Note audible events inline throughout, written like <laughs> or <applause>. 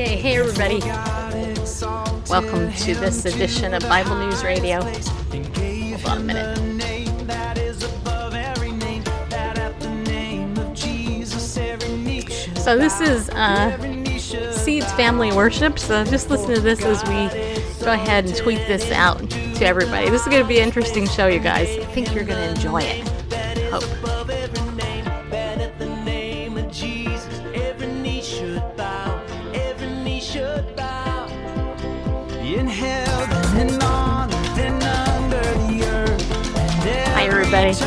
Okay, hey everybody. Welcome to this edition of Bible News Radio. Hold on a minute. So this is uh, Seeds Family Worship. So just listen to this as we go ahead and tweet this out to everybody. This is going to be an interesting show, you guys. I think you're going to enjoy it. Hope. So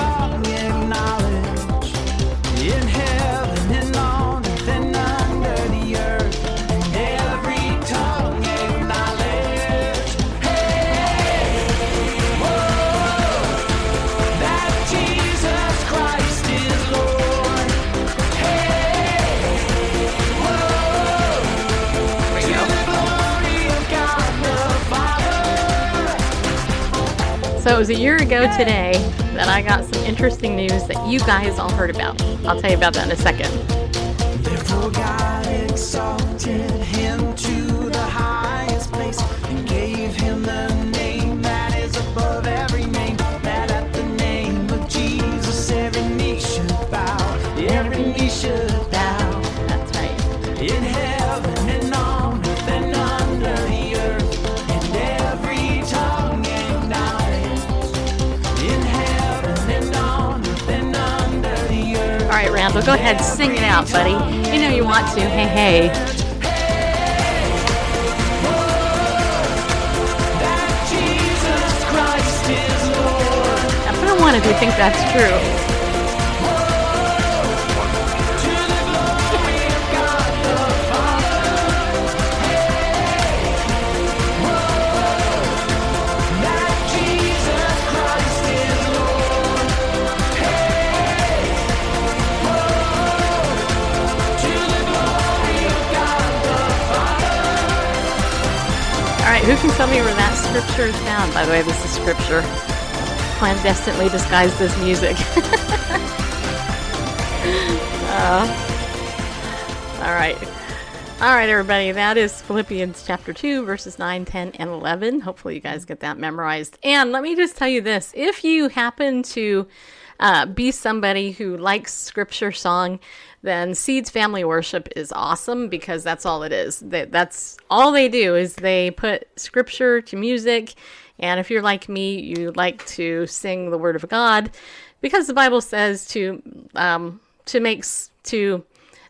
it was a year ago today I got some interesting news that you guys all heard about. I'll tell you about that in a second. Randall, go ahead, sing it out, buddy. You know you want to. Hey, hey. Now, put if you think that's true. Who can tell me where that scripture is found? By the way, this is scripture clandestinely disguised as music. <laughs> Uh, all right. All right, everybody. That is Philippians chapter 2, verses 9, 10, and 11. Hopefully, you guys get that memorized. And let me just tell you this if you happen to uh, be somebody who likes scripture song, then Seeds Family Worship is awesome because that's all it is. That, that's all they do is they put scripture to music. And if you're like me, you like to sing the Word of God because the Bible says to um, to make to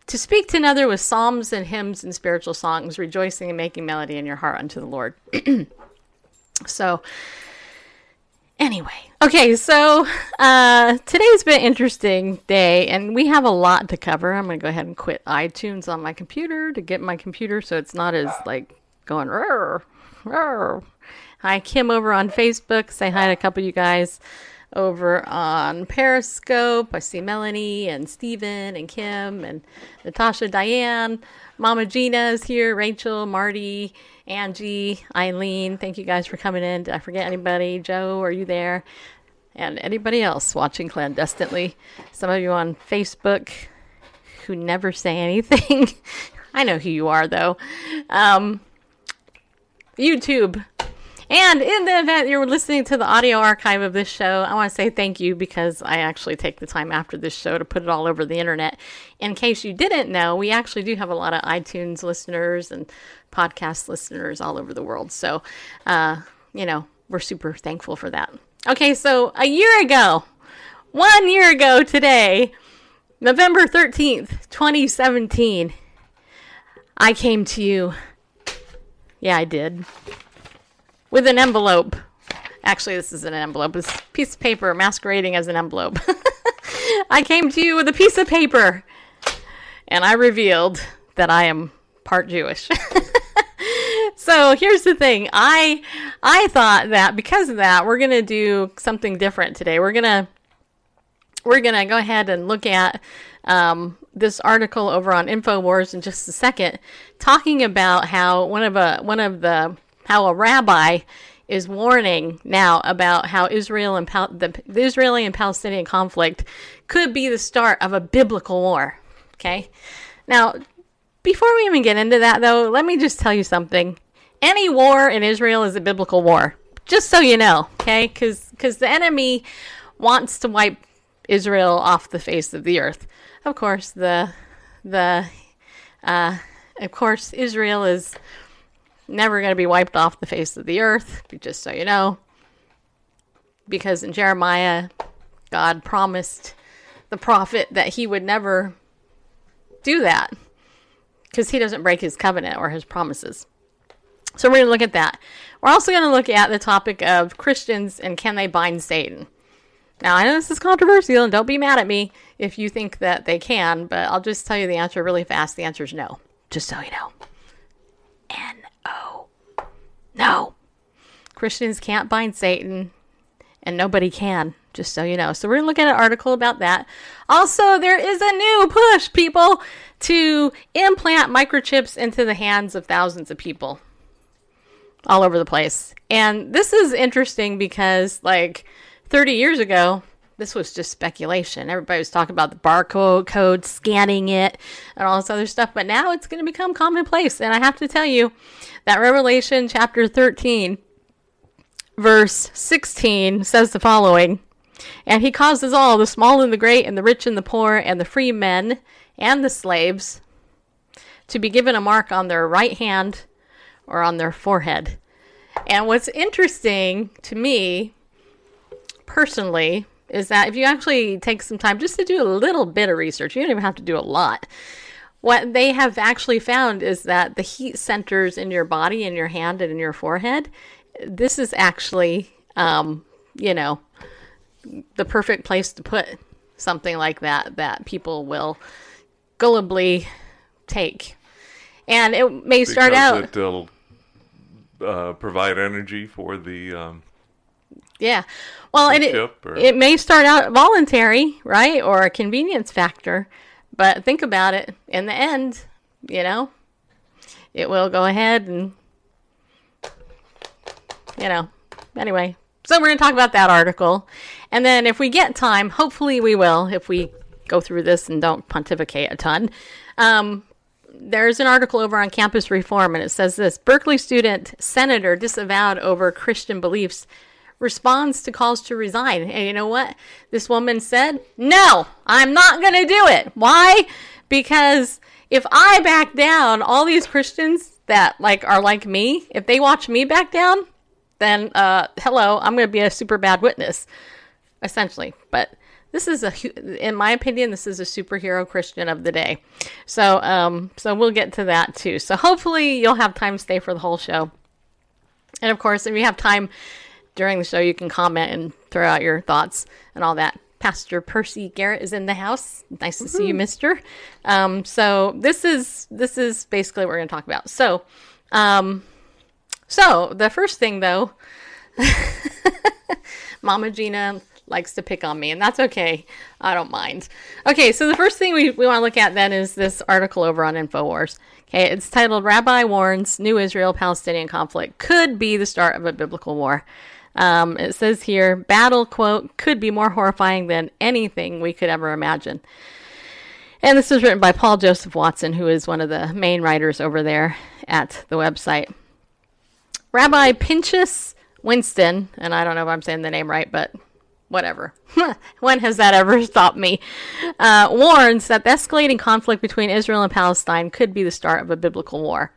to speak to another with psalms and hymns and spiritual songs, rejoicing and making melody in your heart unto the Lord. <clears throat> so, anyway, okay, so uh, today's been an interesting day, and we have a lot to cover. I'm going to go ahead and quit iTunes on my computer to get my computer so it's not as like going. "Rrr, rrr." Hi, Kim over on Facebook. Say hi to a couple of you guys over on Periscope. I see Melanie and Steven and Kim and Natasha, Diane, Mama Gina is here, Rachel, Marty, Angie, Eileen. Thank you guys for coming in. Did I forget anybody? Joe, are you there? And anybody else watching clandestinely? Some of you on Facebook who never say anything. <laughs> I know who you are, though. Um, YouTube. And in the event you're listening to the audio archive of this show, I want to say thank you because I actually take the time after this show to put it all over the internet. In case you didn't know, we actually do have a lot of iTunes listeners and podcast listeners all over the world. So, uh, you know, we're super thankful for that. Okay, so a year ago, one year ago today, November 13th, 2017, I came to you. Yeah, I did with an envelope. Actually, this is an envelope. It's a piece of paper masquerading as an envelope. <laughs> I came to you with a piece of paper and I revealed that I am part Jewish. <laughs> so here's the thing. I I thought that because of that, we're gonna do something different today. We're gonna we're gonna go ahead and look at um, this article over on Infowars in just a second, talking about how one of a one of the how a rabbi is warning now about how Israel and Pal- the, the Israeli and Palestinian conflict could be the start of a biblical war. Okay, now before we even get into that, though, let me just tell you something. Any war in Israel is a biblical war. Just so you know, okay? Because the enemy wants to wipe Israel off the face of the earth. Of course, the the uh, of course Israel is never going to be wiped off the face of the earth. Just so you know, because in Jeremiah, God promised the prophet that he would never do that because he doesn't break his covenant or his promises. So we're going to look at that. We're also going to look at the topic of Christians and can they bind Satan. Now, I know this is controversial, and don't be mad at me if you think that they can, but I'll just tell you the answer really fast. The answer is no, just so you know. N O. No. Christians can't bind Satan, and nobody can, just so you know. So we're going to look at an article about that. Also, there is a new push, people, to implant microchips into the hands of thousands of people all over the place. And this is interesting because, like, 30 years ago, this was just speculation. Everybody was talking about the barcode code, scanning it, and all this other stuff. But now it's going to become commonplace. And I have to tell you that Revelation chapter 13, verse 16 says the following And he causes all, the small and the great, and the rich and the poor, and the free men and the slaves, to be given a mark on their right hand or on their forehead. And what's interesting to me personally is that if you actually take some time just to do a little bit of research, you don't even have to do a lot. What they have actually found is that the heat centers in your body, in your hand, and in your forehead, this is actually, um, you know, the perfect place to put something like that that people will gullibly take. And it may start because out. it'll uh, provide energy for the um, Yeah. Well, and it, or- it may start out voluntary, right? Or a convenience factor. But think about it. In the end, you know, it will go ahead and, you know, anyway. So we're going to talk about that article. And then if we get time, hopefully we will, if we go through this and don't pontificate a ton. Um, there's an article over on campus reform and it says this berkeley student senator disavowed over christian beliefs responds to calls to resign. And you know what? This woman said no i'm not going to do it. Why? Because if i back down all these christians that like are like me if they watch me back down then uh hello i'm going to be a super bad witness essentially. But this is a in my opinion this is a superhero christian of the day. So um so we'll get to that too. So hopefully you'll have time to stay for the whole show. And of course if you have time during the show you can comment and throw out your thoughts and all that pastor percy garrett is in the house nice to see you mister um so this is this is basically what we're going to talk about so um so the first thing though <laughs> Mama Gina likes to pick on me, and that's okay. I don't mind. Okay, so the first thing we, we want to look at then is this article over on InfoWars. Okay, it's titled Rabbi Warns New Israel Palestinian Conflict Could Be the Start of a Biblical War. Um, it says here, battle, quote, could be more horrifying than anything we could ever imagine. And this was written by Paul Joseph Watson, who is one of the main writers over there at the website. Rabbi Pinchas Winston, and I don't know if I'm saying the name right, but whatever. <laughs> when has that ever <laughs> stopped me? Uh, warns that the escalating conflict between Israel and Palestine could be the start of a biblical war.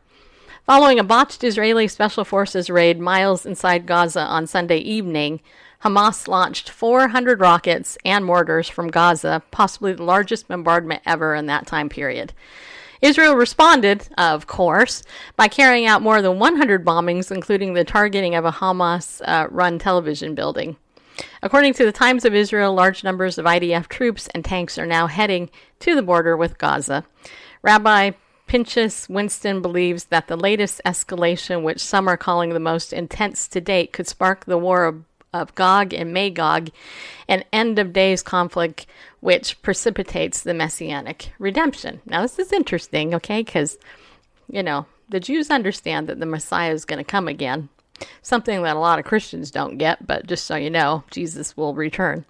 Following a botched Israeli Special Forces raid miles inside Gaza on Sunday evening, Hamas launched 400 rockets and mortars from Gaza, possibly the largest bombardment ever in that time period. Israel responded, of course, by carrying out more than 100 bombings, including the targeting of a Hamas uh, run television building. According to the Times of Israel, large numbers of IDF troops and tanks are now heading to the border with Gaza. Rabbi Pinchas Winston believes that the latest escalation, which some are calling the most intense to date, could spark the war of, of Gog and Magog, an end of days conflict which precipitates the messianic redemption. Now, this is interesting, okay, because, you know, the Jews understand that the Messiah is going to come again, something that a lot of Christians don't get, but just so you know, Jesus will return.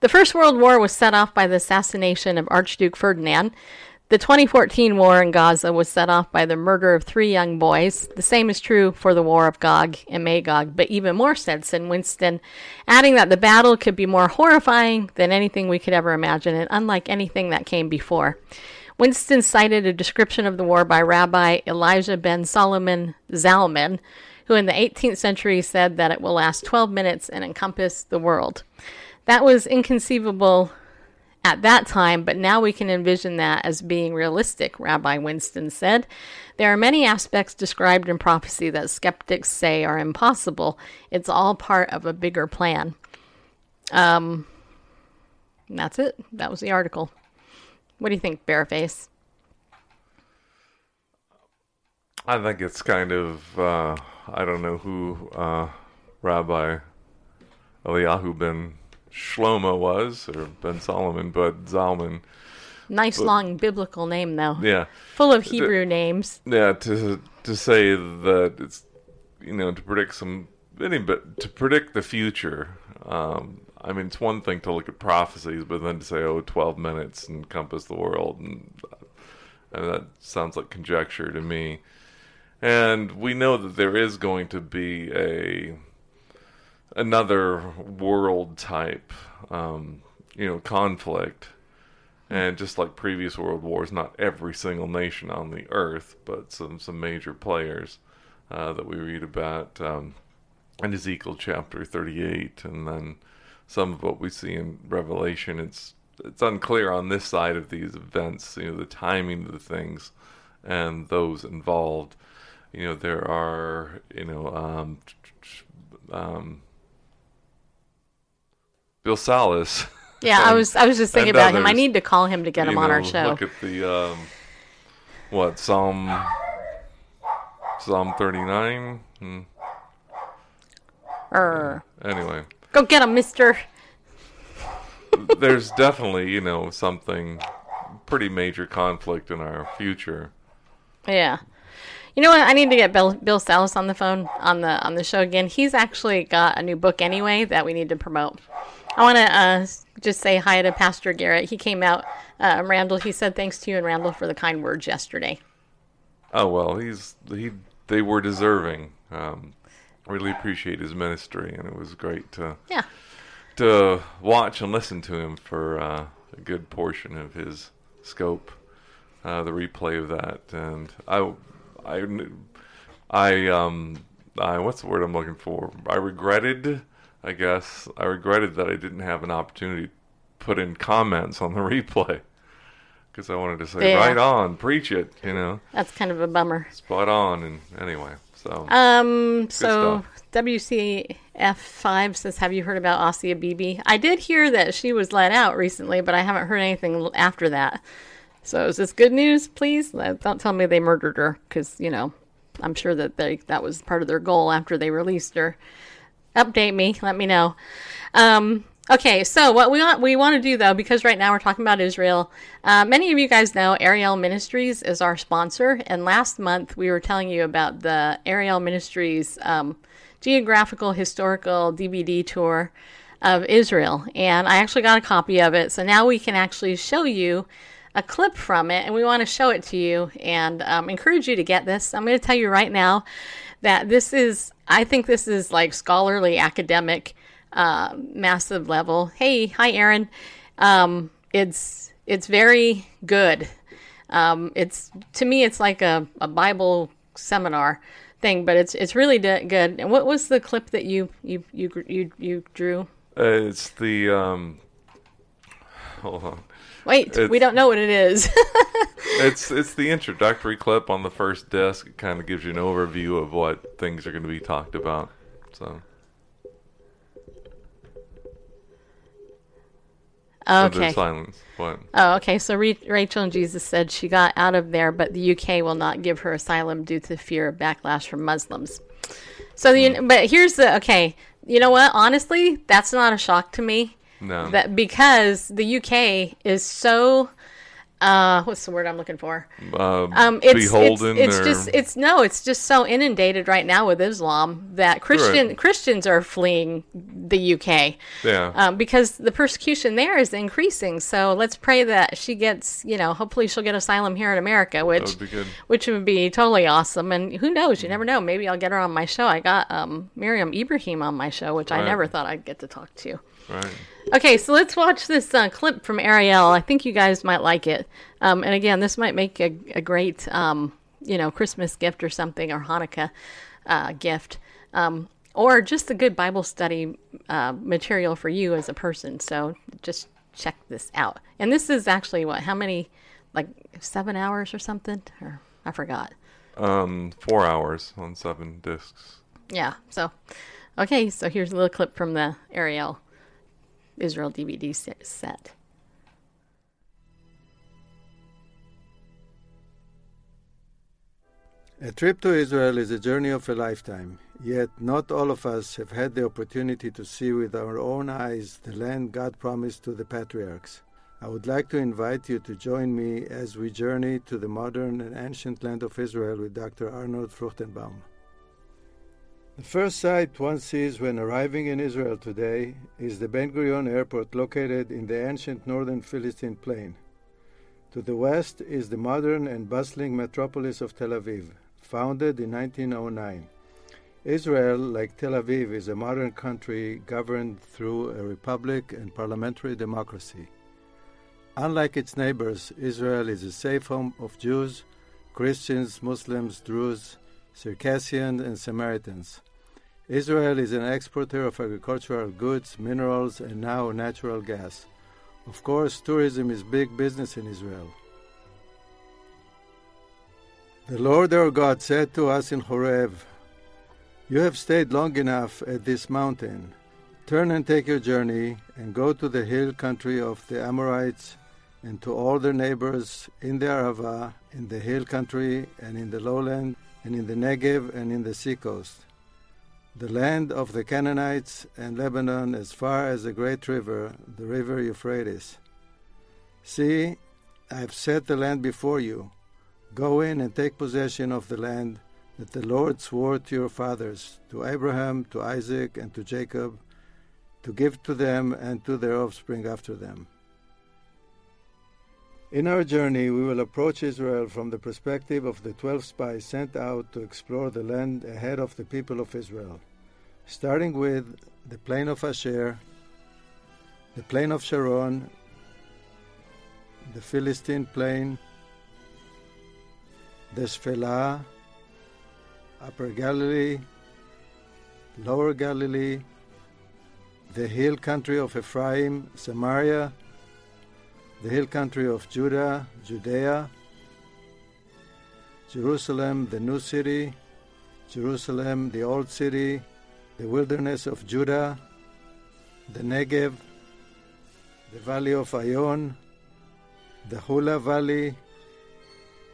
The First World War was set off by the assassination of Archduke Ferdinand. The 2014 war in Gaza was set off by the murder of three young boys. The same is true for the war of Gog and Magog, but even more said in Winston, adding that the battle could be more horrifying than anything we could ever imagine and unlike anything that came before. Winston cited a description of the war by Rabbi Elijah ben Solomon Zalman, who in the 18th century said that it will last 12 minutes and encompass the world. That was inconceivable at that time, but now we can envision that as being realistic, Rabbi Winston said. There are many aspects described in prophecy that skeptics say are impossible. It's all part of a bigger plan. Um, that's it. That was the article. What do you think, Bareface? I think it's kind of uh, I don't know who uh, Rabbi Eliyahu ben Shlomo was or Ben Solomon, but Zalman. Nice long biblical name, though. Yeah, Full of Hebrew names. yeah. To to say that it's you know to predict some any but to predict the future. Um, I mean, it's one thing to look at prophecies, but then to say, "Oh, 12 minutes encompass the world," and, and that sounds like conjecture to me. And we know that there is going to be a another world type, um, you know, conflict. And just like previous world wars, not every single nation on the earth, but some some major players uh, that we read about um, in Ezekiel chapter 38, and then some of what we see in Revelation. It's it's unclear on this side of these events, you know, the timing of the things and those involved. You know, there are, you know, um, um, Bill Salus. <laughs> Yeah, I was I was just thinking and about him. I need to call him to get him you on our show. Look at the um, what Psalm Psalm thirty nine. Hmm. Err. Anyway, Go get him, Mister. <laughs> there's definitely you know something pretty major conflict in our future. Yeah. You know what? I need to get Bill, Bill Salus on the phone on the on the show again. He's actually got a new book anyway that we need to promote. I want to uh, just say hi to Pastor Garrett. He came out, uh, Randall. He said thanks to you and Randall for the kind words yesterday. Oh well, he's he. They were deserving. Um, really appreciate his ministry, and it was great to Yeah. to watch and listen to him for uh, a good portion of his scope. Uh, the replay of that, and I, I, I, um, I, what's the word I'm looking for? I regretted, I guess, I regretted that I didn't have an opportunity to put in comments on the replay because I wanted to say, Yeah. right on, preach it, you know, That's kind of a bummer. spot on, and anyway, so Um, so stuff. WCF5 says, Have you heard about Asia Bibi? I did hear that she was let out recently, but I haven't heard anything after that. So is this good news, please? Uh, Don't tell me they murdered her, because, you know, I'm sure that they, that was part of their goal after they released her. Update me, let me know. Um, okay, so what we want we want to do though, because right now we're talking about Israel. Uh, many of you guys know Ariel Ministries is our sponsor, and last month we were telling you about the Ariel Ministries um, geographical historical DVD tour of Israel, and I actually got a copy of it. So now we can actually show you a clip from it, and we want to show it to you and um, encourage you to get this. I'm going to tell you right now that this is, I think this is like scholarly, academic, uh, massive level. Hey, hi, Aaron. Um, it's it's very good. Um, it's to me, it's like a, a Bible seminar thing, but it's it's really d- good. And what was the clip that you you you you, you drew? uh, it's the um, hold on. Wait, we don't know what it is. <laughs> it's it's the introductory clip on the first disc. It kind of gives you an overview of what things are going to be talked about. So Okay. silence. What? Oh, okay. So Re- Rachel and Jesus said she got out of there, but the UK will not give her asylum due to fear of backlash from Muslims. So, the, hmm. but here's the okay. You know what? Honestly, that's not a shock to me. No. That because the UK is so. Uh, what's the word I'm looking for? uh, Um, it's beholden it's, it's or just it's no, it's just so inundated right now with Islam that Christian Right. Christians are fleeing the UK yeah. um, because the persecution there is increasing. So let's pray that she gets, you know, hopefully she'll get asylum here in America, which would be good. which would be totally awesome. And who knows? You never know. Maybe I'll get her on my show. I got um, Miriam Ibrahim on my show, which I never thought I'd get to talk to. right. Okay, so let's watch this uh, clip from Ariel. I think you guys might like it. Um, and again, this might make a, a great, um, you know, Christmas gift or something, or Hanukkah uh, gift, um, or just a good Bible study uh, material for you as a person. So just check this out. And this is actually what? How many? Like seven hours or something? Or I forgot. Um, four hours on seven discs. Yeah. So, okay. So here's a little clip from the Ariel Israel DVD set. A trip to Israel is a journey of a lifetime, yet not all of us have had the opportunity to see with our own eyes the land God promised to the patriarchs. I would like to invite you to join me as we journey to the modern and ancient land of Israel with Dr. Arnold Fruchtenbaum. The first sight one sees when arriving in Israel today is the Ben Gurion Airport located in the ancient northern Philistine plain. To the west is the modern and bustling metropolis of Tel Aviv, founded in 1909. Israel, like Tel Aviv, is a modern country governed through a republic and parliamentary democracy. Unlike its neighbors, Israel is a safe home of Jews, Christians, Muslims, Druze, Circassians, and Samaritans. Israel is an exporter of agricultural goods, minerals, and now natural gas. Of course, tourism is big business in Israel. The Lord our God said to us in Horeb, You have stayed long enough at this mountain. Turn and take your journey, and go to the hill country of the Amorites, and to all their neighbors in the Arava, in the hill country, and in the lowland, and in the Negev, and in the seacoast. The land of the Canaanites and Lebanon as far as the great river, the river Euphrates. See, I have set the land before you. Go in and take possession of the land that the Lord swore to your fathers, to Abraham, to Isaac, and to Jacob, to give to them and to their offspring after them. In our journey, we will approach Israel from the perspective of the twelve spies sent out to explore the land ahead of the people of Israel, starting with the plain of Asher, the plain of Sharon, the Philistine plain, the Shephelah, Upper Galilee, Lower Galilee, the hill country of Ephraim, Samaria, the hill country of Judah, Judea, Jerusalem, the new city, Jerusalem, the old city, the wilderness of Judah, the Negev, the valley of Ayon, the Hula Valley,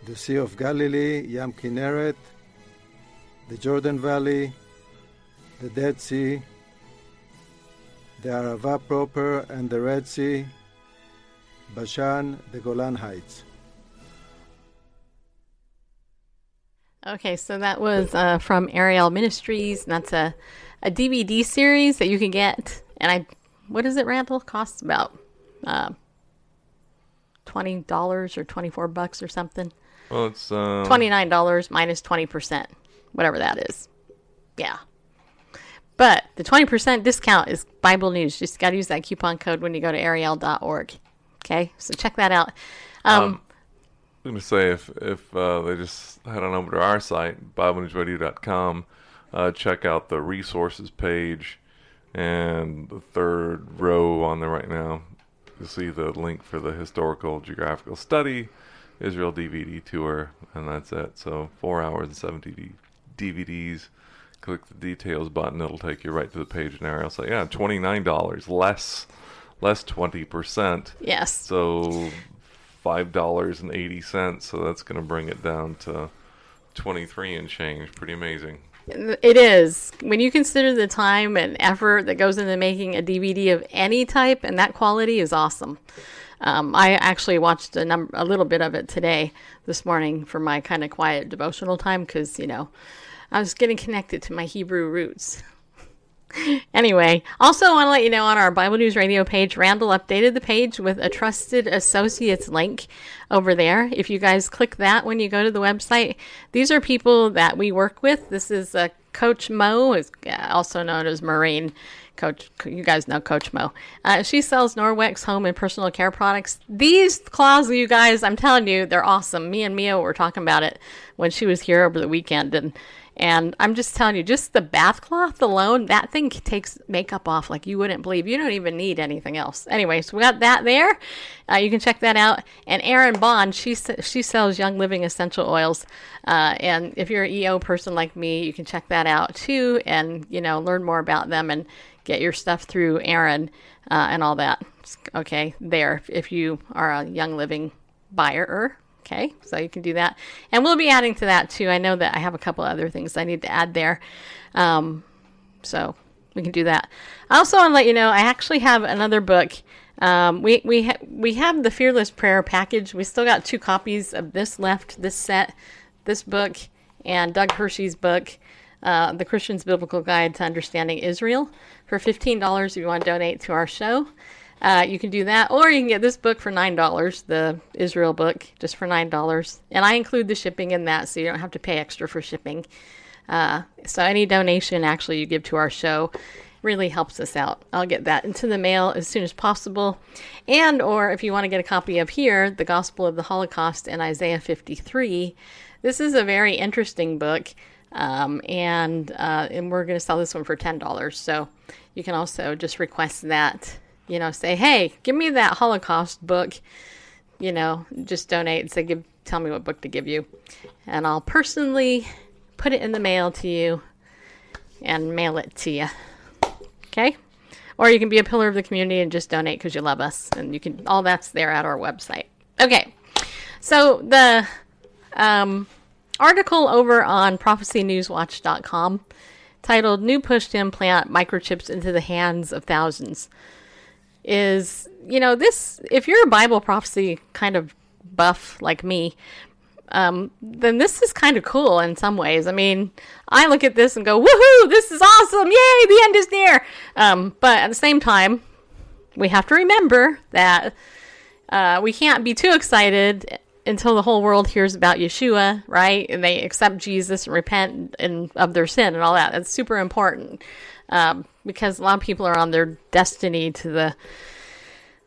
the Sea of Galilee, Yam Kinneret, the Jordan Valley, the Dead Sea, the Arava proper and the Red Sea, Bashan, the Golan Heights. Okay, so that was uh, from Ariel Ministries, and that's a, a DVD series that you can get. And I, what is it, Randall? Costs about uh, twenty dollars or twenty four bucks or something. Well, it's um, Twenty nine dollars minus twenty percent, whatever that is. Yeah. But the twenty percent discount is Bible News. You just got to use that coupon code when you go to ariel.org. Okay, so check that out. Um, I'm going to say if if uh, they just head on over to our site, BibleNewsRadio.com, uh, check out the resources page, and the third row on there right now, you'll see the link for the historical geographical study, Israel DVD tour, and that's it. So four hours and 70 DVDs. Click the details button; it'll take you right to the page there. I'll say, yeah, twenty nine dollars less less twenty percent. Yes. So five dollars and eighty cents. So that's going to bring it down to twenty three and change. Pretty amazing. It is. When you consider the time and effort that goes into making a DVD of any type, and that quality is awesome. Um, I actually watched a, num- a little bit of it today, this morning, for my kind of quiet devotional time because, you know, I was getting connected to my Hebrew roots. <laughs> Anyway, also want to let you know on our Bible News Radio page, Randall updated the page with a trusted associates link over there. If you guys click that when you go to the website, these are people that we work with. This is uh, Coach Mo, is uh, also known as Marine. Coach, you guys know Coach Mo. Uh, she sells Norwex home and personal care products. These cloths, you guys, I'm telling you, they're awesome. Me and Mia were talking about it when she was here over the weekend, and and I'm just telling you, just the bath cloth alone, that thing takes makeup off like you wouldn't believe. You don't even need anything else. Anyway, so we got that there. Uh, you can check that out. And Erin Bond, she she sells Young Living essential oils. Uh, and if you're an EO person like me, you can check that out too, and you know learn more about them and get your stuff through Aaron uh, and all that. Okay, there if you are a Young Living buyer. Okay, so you can do that. And we'll be adding to that too. I know that I have a couple other things I need to add there. Um, so we can do that. I also want to let you know I actually have another book. Um, we we ha- we have the Fearless Prayer package. We still got two copies of this left. This set, this book, and Doug Hershey's book, uh, The Christian's Biblical Guide to Understanding Israel, for fifteen dollars. If you want to donate to our show, uh, you can do that, or you can get this book for nine dollars, the Israel book, just for nine dollars, and I include the shipping in that, so you don't have to pay extra for shipping. Uh, so any donation actually you give to our show really helps us out. I'll get that into the mail as soon as possible. And or if you want to get a copy of here, The Gospel of the Holocaust and Isaiah 53, this is a very interesting book. Um, and uh, and we're going to sell this one for ten dollars. So you can also just request that. You know, say, hey, give me that Holocaust book. You know, just donate and say, give, tell me what book to give you, and I'll personally put it in the mail to you and mail it to you. Okay? Or you can be a pillar of the community and just donate because you love us. And you can, all that's there at our website. Okay. So the um, article over on prophecynewswatch.com titled New Push to Implant Microchips into the Hands of Thousands is, you know, this, if you're a Bible prophecy kind of buff like me, um, then this is kind of cool in some ways. I mean, I look at this and go, woohoo, this is awesome. Yay, the end is near. Um, but at the same time, we have to remember that uh, we can't be too excited until the whole world hears about Yeshua, right? And they accept Jesus and repent and of their sin and all that. That's super important um, because a lot of people are on their destiny to the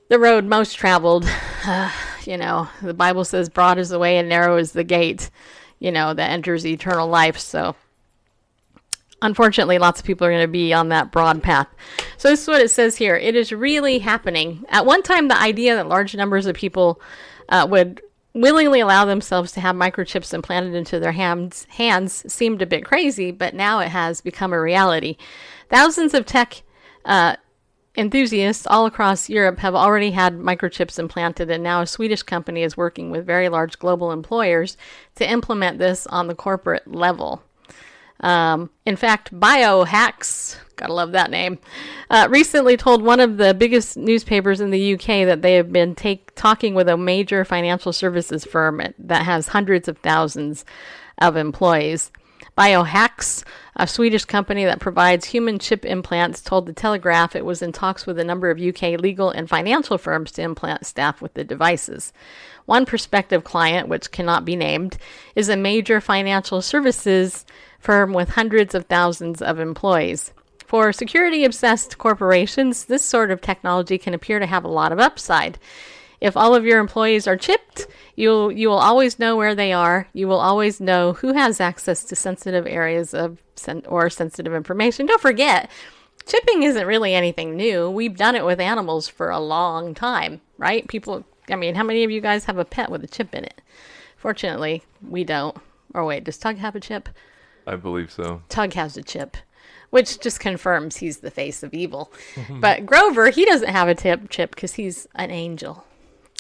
the road most traveled. <sighs> Uh, you know, the Bible says, "Broad is the way and narrow is the gate." You know, that enters eternal life. So, unfortunately, lots of people are going to be on that broad path. So, this is what it says here. It is really happening. At one time, the idea that large numbers of people uh, would willingly allow themselves to have microchips implanted into their hands, hands seemed a bit crazy, but now it has become a reality. Thousands of tech uh, enthusiasts all across Europe have already had microchips implanted, and now a Swedish company is working with very large global employers to implement this on the corporate level. Um, in fact, Biohax, gotta love that name, uh, recently told one of the biggest newspapers in the UK that they have been take, talking with a major financial services firm that has hundreds of thousands of employees. Biohax, a Swedish company that provides human chip implants, told the Telegraph it was in talks with a number of UK legal and financial firms to implant staff with the devices. One prospective client, which cannot be named, is a major financial services firm with hundreds of thousands of employees. For security obsessed corporations, this sort of technology can appear to have a lot of upside. If all of your employees are chipped, you'll you will always know where they are. You will always know who has access to sensitive areas of sen- or sensitive information. Don't forget, chipping isn't really anything new. We've done it with animals for a long time, right? People, I mean, how many of you guys have a pet with a chip in it? Fortunately, we don't. Or wait, does Tug have a chip? I believe so. Tug has a chip. which just confirms he's the face of evil. <laughs> but Grover, he doesn't have a tip chip because he's an angel.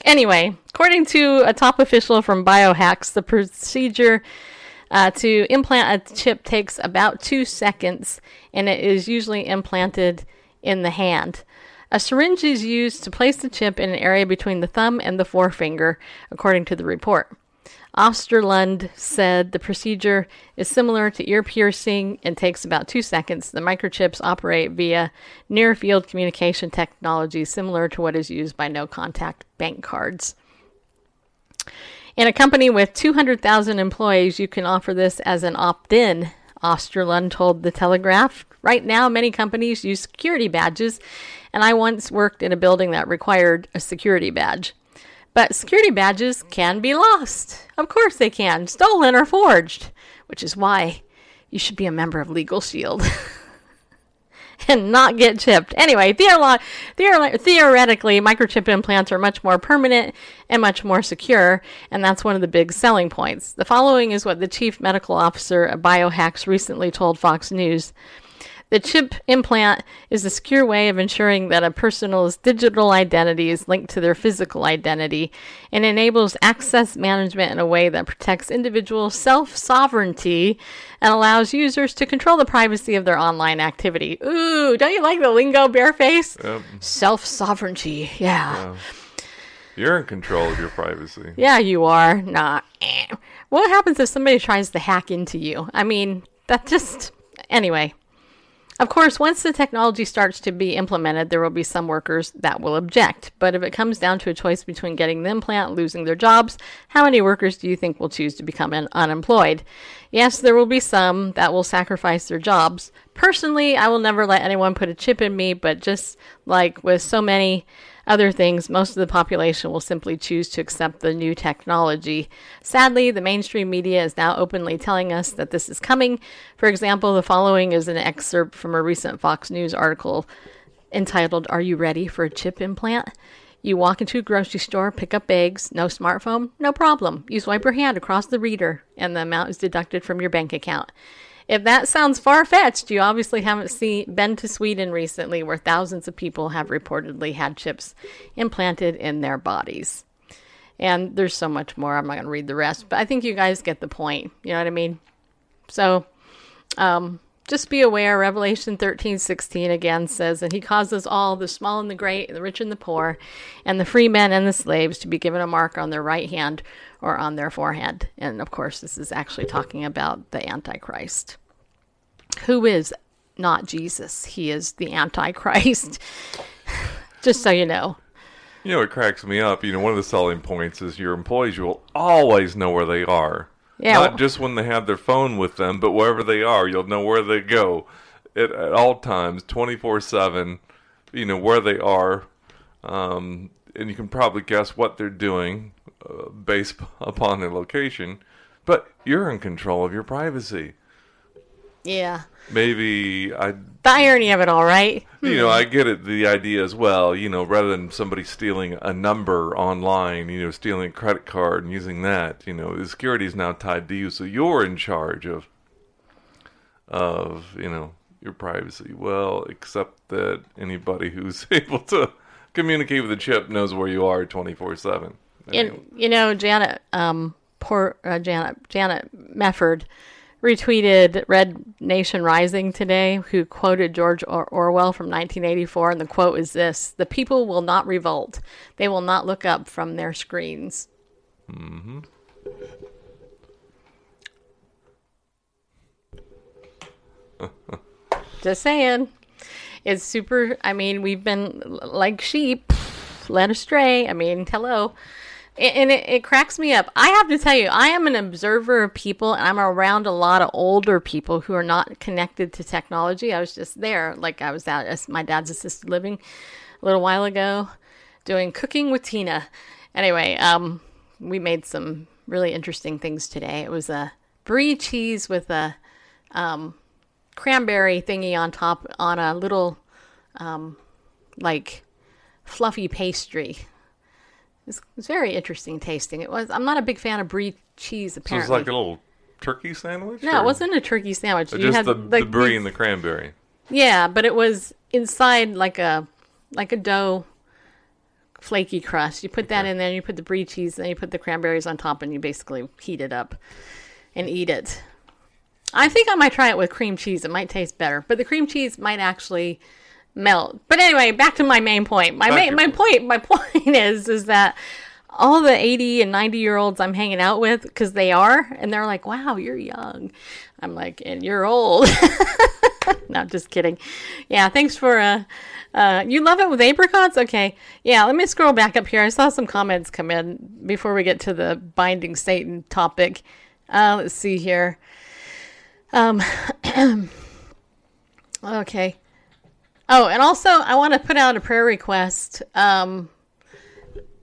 Anyway, according to a top official from Biohax, the procedure uh, to implant a chip takes about two seconds, and it is usually implanted in the hand. A syringe is used to place the chip in an area between the thumb and the forefinger, according to the report. Osterlund said the procedure is similar to ear piercing and takes about two seconds. The microchips operate via near field communication technology similar to what is used by no contact bank cards. In a company with 200,000 employees, you can offer this as an opt in, Osterlund told The Telegraph. Right now, many companies use security badges, and I once worked in a building that required a security badge. But security badges can be lost. Of course they can, stolen or forged, which is why you should be a member of Legal Shield <laughs> and not get chipped. Anyway, theolo- theor- theoretically, microchip implants are much more permanent and much more secure, and that's one of the big selling points. The following is what the chief medical officer of Biohax recently told Fox News. The chip implant is a secure way of ensuring that a person's digital identity is linked to their physical identity and enables access management in a way that protects individual self sovereignty and allows users to control the privacy of their online activity. Ooh, don't you like the lingo, bareface? Self sovereignty, yeah. You're in control of your privacy. Yeah, you are. Nah. eh. What happens if somebody tries to hack into you? I mean, that just. Anyway. Of course, once the technology starts to be implemented, there will be some workers that will object. But if it comes down to a choice between getting the implant, losing their jobs, how many workers do you think will choose to become un- unemployed? Yes, there will be some that will sacrifice their jobs. Personally, I will never let anyone put a chip in me, but just like with so many other things, most of the population will simply choose to accept the new technology. Sadly, the mainstream media is now openly telling us that this is coming. For example, the following is an excerpt from a recent Fox News article entitled, Are You Ready for a Chip Implant? You walk into a grocery store, pick up eggs, no smartphone, no problem. You swipe your hand across the reader, and the amount is deducted from your bank account. If that sounds far fetched, you obviously haven't seen, been to Sweden recently, where thousands of people have reportedly had chips implanted in their bodies. And there's so much more. I'm not going to read the rest, but I think you guys get the point. You know what I mean? So, um, just be aware. Revelation 13, 16 again says, that he causes all, the small and the great, the rich and the poor, and the free men and the slaves to be given a mark on their right hand or on their forehead. And of course, this is actually talking about the Antichrist, who is not Jesus. He is the Antichrist. <laughs> just so you know. You know, it cracks me up. You know, one of the selling points is your employees you will always know where they are. Yeah, Not well- just when they have their phone with them, but wherever they are, you'll know where they go at, at all times, 24 7, you know, where they are. Um, and you can probably guess what they're doing uh, based <laughs> upon their location. But you're in control of your privacy. Yeah. Maybe I The irony of it all, right? you know, I get it. The idea as well. You know, rather than somebody stealing a number online, you know, stealing a credit card and using that, you know, the security is now tied to you, so you're in charge of, of you know, your privacy. Well, except that anybody who's <laughs> able to communicate with the chip knows where you are twenty four seven. And you know, Janet, um, poor uh, Janet, Janet Mefford retweeted Red Nation Rising today, who quoted George or- Orwell from 1984, and the quote is this: "The people will not revolt; they will not look up from their screens." Mm-hmm. Just saying. It's super. I mean, we've been like sheep led astray. I mean, hello. And it, it cracks me up. I have to tell you, I am an observer of people, and I'm around a lot of older people who are not connected to technology. I was just there, like I was at my dad's assisted living a little while ago, doing cooking with Tina. Anyway, um, we made some really interesting things today. It was a brie cheese with a um, cranberry thingy on top on a little um, like fluffy pastry. It's, it's very interesting tasting. It was. I'm not a big fan of brie cheese. So Apparently, it's like a little turkey sandwich. no, or it wasn't a turkey sandwich. You Just had the, like the brie these- and the cranberry. Yeah, but it was inside like a like a dough flaky crust. You put that in there, and you put the brie cheese, and then you put the cranberries on top, and you basically heat it up and eat it. I think I might try it with cream cheese. It might taste better, but the cream cheese might actually melt. But anyway, back to my main point. My main, my point, my <laughs> point is is that all the 80 and 90 year olds I'm hanging out with because they are and they're like, "Wow, you're young." I'm like, "And you're old." <laughs> no, just kidding. Yeah, thanks for uh uh you love it with apricots? Okay. Yeah, let me scroll back up here. I saw some comments come in before we get to the binding Satan topic. Uh let's see here. Um <clears throat> Okay. Oh, and also I want to put out a prayer request um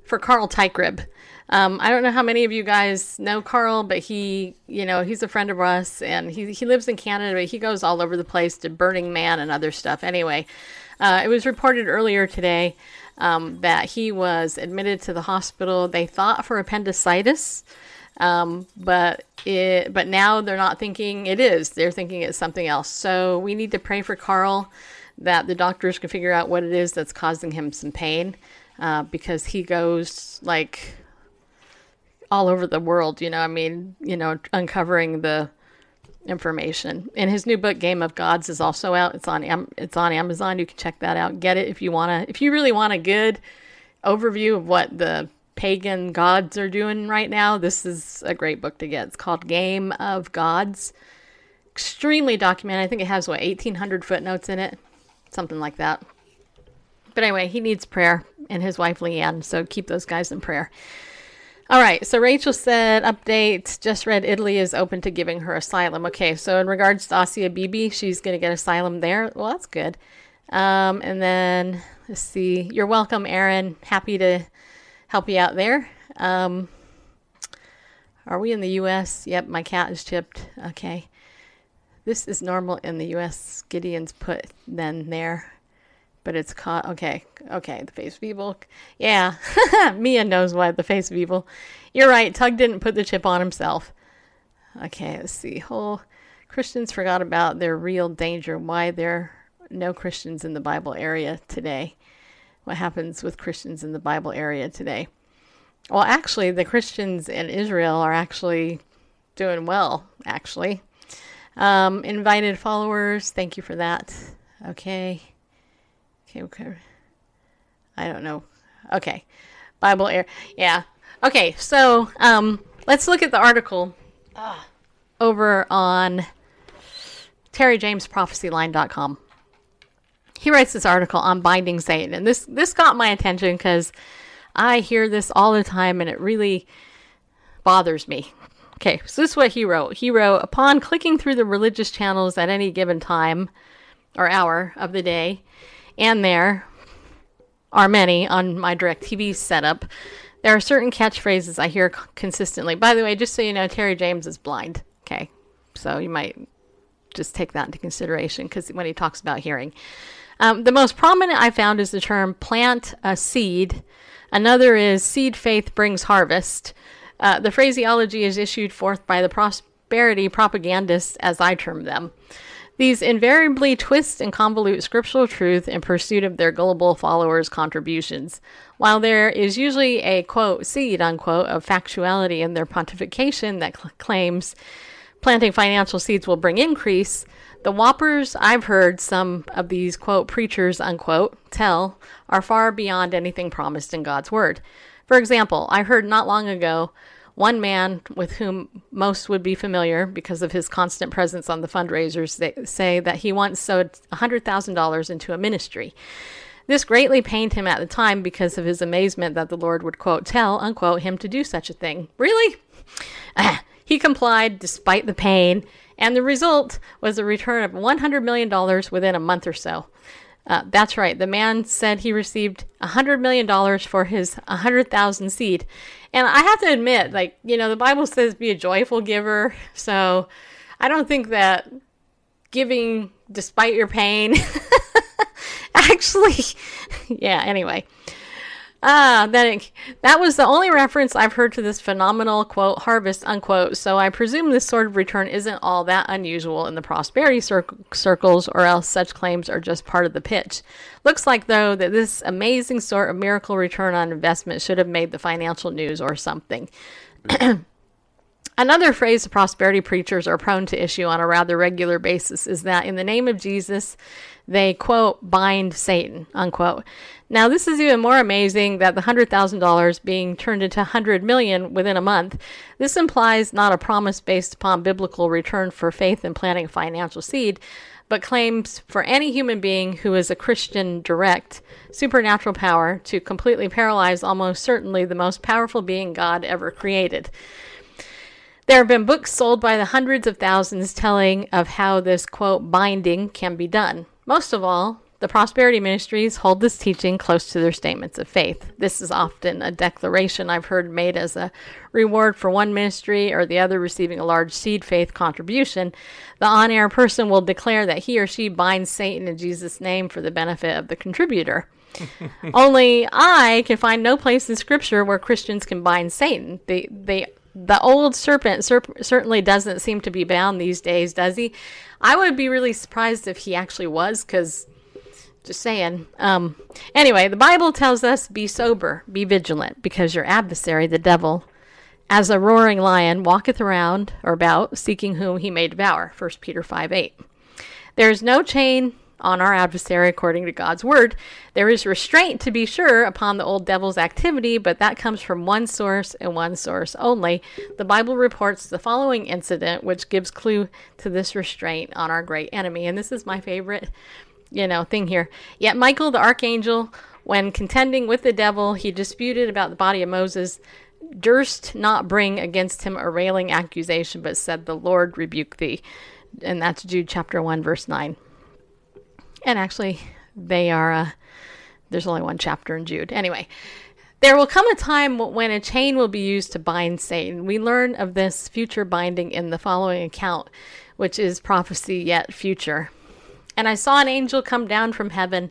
for Carl Teichrib. Um, I don't know how many of you guys know Carl, but he, you know, he's a friend of us, and he he lives in Canada, but he goes all over the place to Burning Man and other stuff. Anyway, uh, it was reported earlier today um, that he was admitted to the hospital. They thought for appendicitis, um, but it, but now they're not thinking it is. They're thinking it's something else. So we need to pray for Carl that the doctors can figure out what it is that's causing him some pain, uh, because he goes like all over the world. You know, I mean, you know, uncovering the information. And his new book, Game of Gods, is also out. It's on it's on Amazon. You can check that out. Get it if you wanna. If you really want a good overview of what the pagan gods are doing right now, this is a great book to get. It's called Game of Gods. Extremely documented. I think it has what 1,800 footnotes in it, something like that. But anyway, he needs prayer, and his wife Leanne. So keep those guys in prayer. All right. So Rachel said, update. Just read Italy is open to giving her asylum. Okay. So in regards to Asia Bibi, she's going to get asylum there. Well, that's good. Um, and then let's see. You're welcome, Aaron. Happy to help you out there. Um, are we in the U.S.? Yep. My cat is chipped. Okay. This is normal in the U.S. Gideon's put then there but it's caught. Okay, okay. The face of evil. Yeah, <laughs> Mia knows why the face of evil. You're right. Tug didn't put the chip on himself. Okay, let's see. Whole Christians forgot about their real danger. Why there are no Christians in the Bible area today? What happens with Christians in the Bible area today? Well, actually, the Christians in Israel are actually doing well. Actually, um, invited followers. Thank you for that. Okay. Okay, okay. I don't know. Okay. Bible air. Yeah. Okay, so um, let's look at the article uh, over on terryjamesprophecyline.com. He writes this article on binding Satan, and this this got my attention because I hear this all the time, and it really bothers me. Okay, so this is what he wrote. He wrote, upon clicking through the religious channels at any given time or hour of the day, and there are many on my direct TV setup. There are certain catchphrases I hear consistently. By the way, just so you know, Terry James is blind. Okay. So you might just take that into consideration because when he talks about hearing. Um, the most prominent I found is the term plant a seed. Another is seed faith brings harvest. Uh, the phraseology is issued forth by the prosperity propagandists, as I term them. These invariably twist and convolute scriptural truth in pursuit of their gullible followers' contributions. While there is usually a quote, seed unquote, of factuality in their pontification that cl- claims planting financial seeds will bring increase, the whoppers I've heard some of these quote preachers unquote tell are far beyond anything promised in God's word. For example, I heard not long ago one man with whom most would be familiar because of his constant presence on the fundraisers say that he once sowed $100,000 into a ministry. This greatly pained him at the time because of his amazement that the Lord would, quote, tell, unquote, him to do such a thing. Really? <clears throat> He complied despite the pain, and the result was a return of $100 million within a month or so. Uh, that's right. The man said he received $100 million for his 100,000 seed. And I have to admit, like, you know, the Bible says be a joyful giver. <laughs> So I don't think that giving despite your pain <laughs> actually, <laughs> yeah, anyway. Ah, that that was the only reference I've heard to this phenomenal quote harvest unquote. So I presume this sort of return isn't all that unusual in the prosperity cir- circles, or else such claims are just part of the pitch. Looks like though that this amazing sort of miracle return on investment should have made the financial news or something. <clears throat> Another phrase prosperity preachers are prone to issue on a rather regular basis is that in the name of Jesus, they quote bind Satan unquote. Now this is even more amazing that the hundred thousand dollars being turned into hundred million within a month. This implies not a promise based upon biblical return for faith in planting financial seed, but claims for any human being who is a Christian direct supernatural power to completely paralyze almost certainly the most powerful being God ever created. There have been books sold by the hundreds of thousands telling of how this quote binding can be done. Most of all, the prosperity ministries hold this teaching close to their statements of faith. This is often a declaration I've heard made as a reward for one ministry or the other receiving a large seed faith contribution. The on air person will declare that he or she binds Satan in Jesus' name for the benefit of the contributor. <laughs> Only I can find no place in Scripture where Christians can bind Satan. They they the old serpent cer- certainly doesn't seem to be bound these days, does he? I would be really surprised if he actually was, because just saying. Um, anyway, the Bible tells us be sober, be vigilant, because your adversary, the devil, as a roaring lion, walketh around or about, seeking whom he may devour. 1 Peter 5 8. There is no chain on our adversary according to God's word. There is restraint, to be sure, upon the old devil's activity, but that comes from one source and one source only. The Bible reports the following incident, which gives clue to this restraint on our great enemy. And this is my favorite, you know, thing here. Yet Michael, the archangel, when contending with the devil, he disputed about the body of Moses. Durst not bring against him a railing accusation, but said, The Lord rebuke thee. And that's Jude chapter 1, verse 9. And actually, they are, uh, there's only one chapter in Jude. Anyway, there will come a time when a chain will be used to bind Satan. We learn of this future binding in the following account, which is prophecy yet future. And I saw an angel come down from heaven,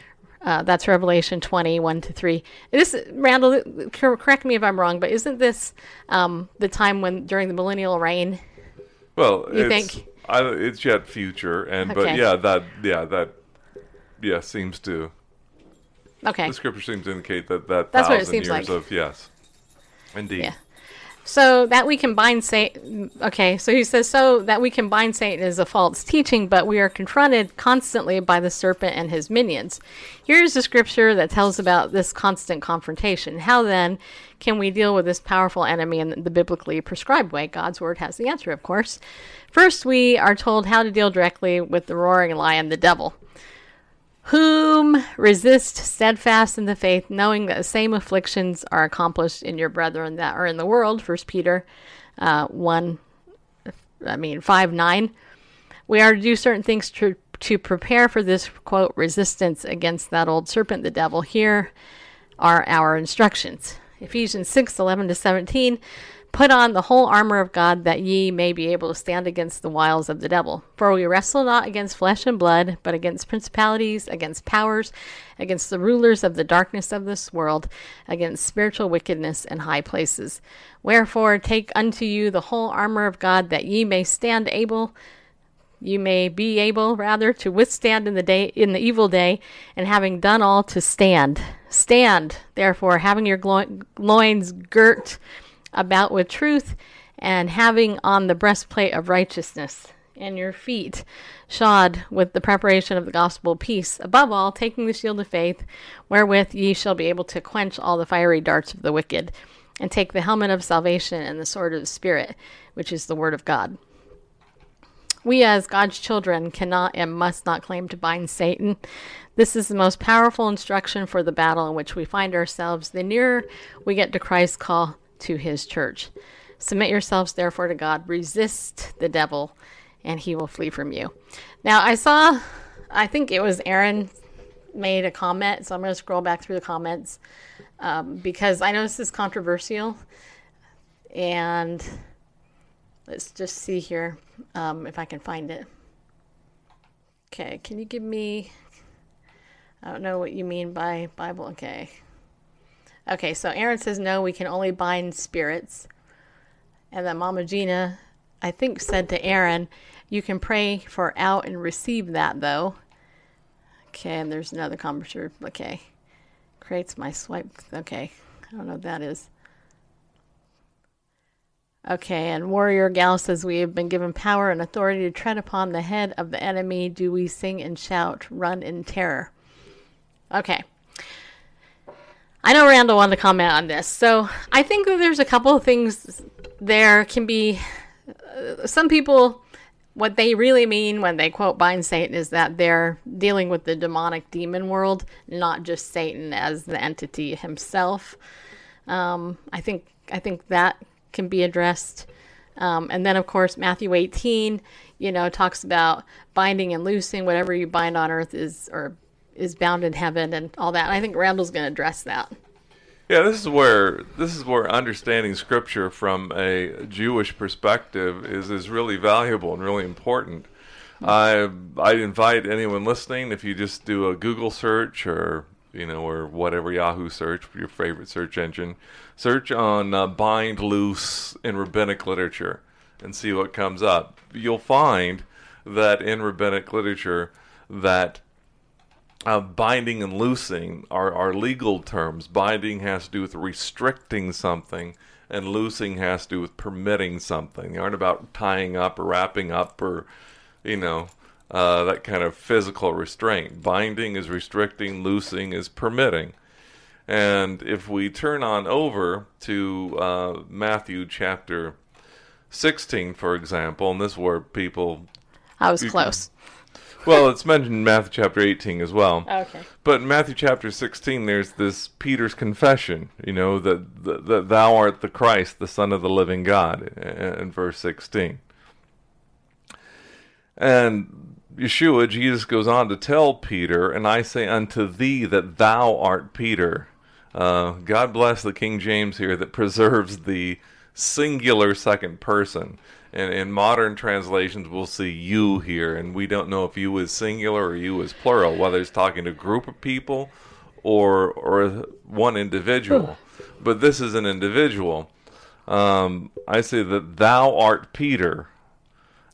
Uh, that's Revelation 20, 1 to 3. This, Randall, correct me if I'm wrong, but isn't this um, the time when, during the millennial reign? Well, You it's, think? I, it's yet future, and but yeah, that yeah that yeah seems to Okay. the scripture seems to indicate that that That's what it thousand seems years like. of yes, indeed. Yeah. So that we can bind Satan. Okay, so he says, so that we can bind Satan is a false teaching, but we are confronted constantly by the serpent and his minions. Here's a scripture that tells about this constant confrontation. How then can we deal with this powerful enemy in the biblically prescribed way? God's word has the answer, of course. First, we are told how to deal directly with the roaring lion, the devil whom resist steadfast in the faith, knowing that the same afflictions are accomplished in your brethren that are in the world. First Peter uh, one, I mean five nine. We are to do certain things to to prepare for this quote resistance against that old serpent, the devil. Here are our instructions. Ephesians six eleven to seventeen. Put on the whole armor of God that ye may be able to stand against the wiles of the devil. For we wrestle not against flesh and blood, but against principalities, against powers, against the rulers of the darkness of this world, against spiritual wickedness in high places. Wherefore take unto you the whole armor of God that ye may stand able you may be able rather to withstand in the day in the evil day and having done all to stand stand therefore having your loins girt about with truth and having on the breastplate of righteousness and your feet shod with the preparation of the gospel of peace. Above all taking the shield of faith wherewith ye shall be able to quench all the fiery darts of the wicked and take the helmet of salvation and the sword of the spirit which is the word of god. We, as God's children, cannot and must not claim to bind Satan. This is the most powerful instruction for the battle in which we find ourselves. The nearer we get to Christ's call to his church. Submit yourselves, therefore, to God. Resist the devil, and he will flee from you. Now, I saw, I think it was Aaron made a comment, so I'm going to scroll back through the comments um, because I know this is controversial. And let's just see here um, if I can find it. Okay, can you give me? I don't know what you mean by Bible. Okay. Okay, so Aaron says no, we can only bind spirits. And then Mama Gina, I think, said to Aaron, you can pray for out and receive that though. Okay, and there's another conversation. Okay. Creates my swipe. Okay. I don't know what that is. Okay, and Warrior Gal says we have been given power and authority to tread upon the head of the enemy. Do we sing and shout, run in terror? Okay. I know Randall wanted to comment on this. So I think that there's a couple of things there can be. Uh, some people, what they really mean when they quote bind Satan is that they're dealing with the demonic demon world, not just Satan as the entity himself. Um, I think I think that can be addressed. Um, and then, of course, Matthew 18, you know, talks about binding and loosing. Whatever you bind on earth is or is bound in heaven, and all that. I think Randall's going to address that. Yeah, this is where this is where understanding scripture from a Jewish perspective is is really valuable and really important. I I invite anyone listening if you just do a Google search or you know or whatever Yahoo search your favorite search engine, search on uh, bind loose in rabbinic literature and see what comes up. You'll find that in rabbinic literature that uh, binding and loosing are, are legal terms. Binding has to do with restricting something, and loosing has to do with permitting something. They aren't about tying up or wrapping up or, you know, uh, that kind of physical restraint. Binding is restricting, loosing is permitting. And if we turn on over to uh, Matthew chapter 16, for example, and this is where people I was close. Well, it's mentioned in Matthew chapter 18 as well. Okay. But in Matthew chapter 16, there's this Peter's confession, you know, that, that, that thou art the Christ, the Son of the living God, in, in verse 16. And Yeshua, Jesus goes on to tell Peter, And I say unto thee that thou art Peter. Uh, God bless the King James here that preserves the singular second person. And in modern translations, we'll see you here, and we don't know if you is singular or you is plural, whether it's talking to a group of people or or one individual. but this is an individual. Um, I say that thou art Peter,